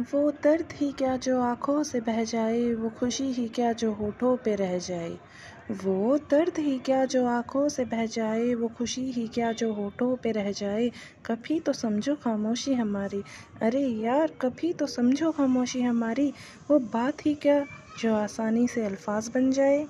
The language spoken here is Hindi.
वो दर्द ही क्या जो आँखों से बह जाए, वो खुशी ही क्या जो होठों पे रह जाए। वो दर्द ही क्या जो आँखों से बह जाए, वो खुशी ही क्या जो होठों पे रह जाए। कभी तो समझो खामोशी हमारी। अरे यार, कभी तो समझो खामोशी हमारी। वो बात ही क्या जो आसानी से अल्फाज बन जाए।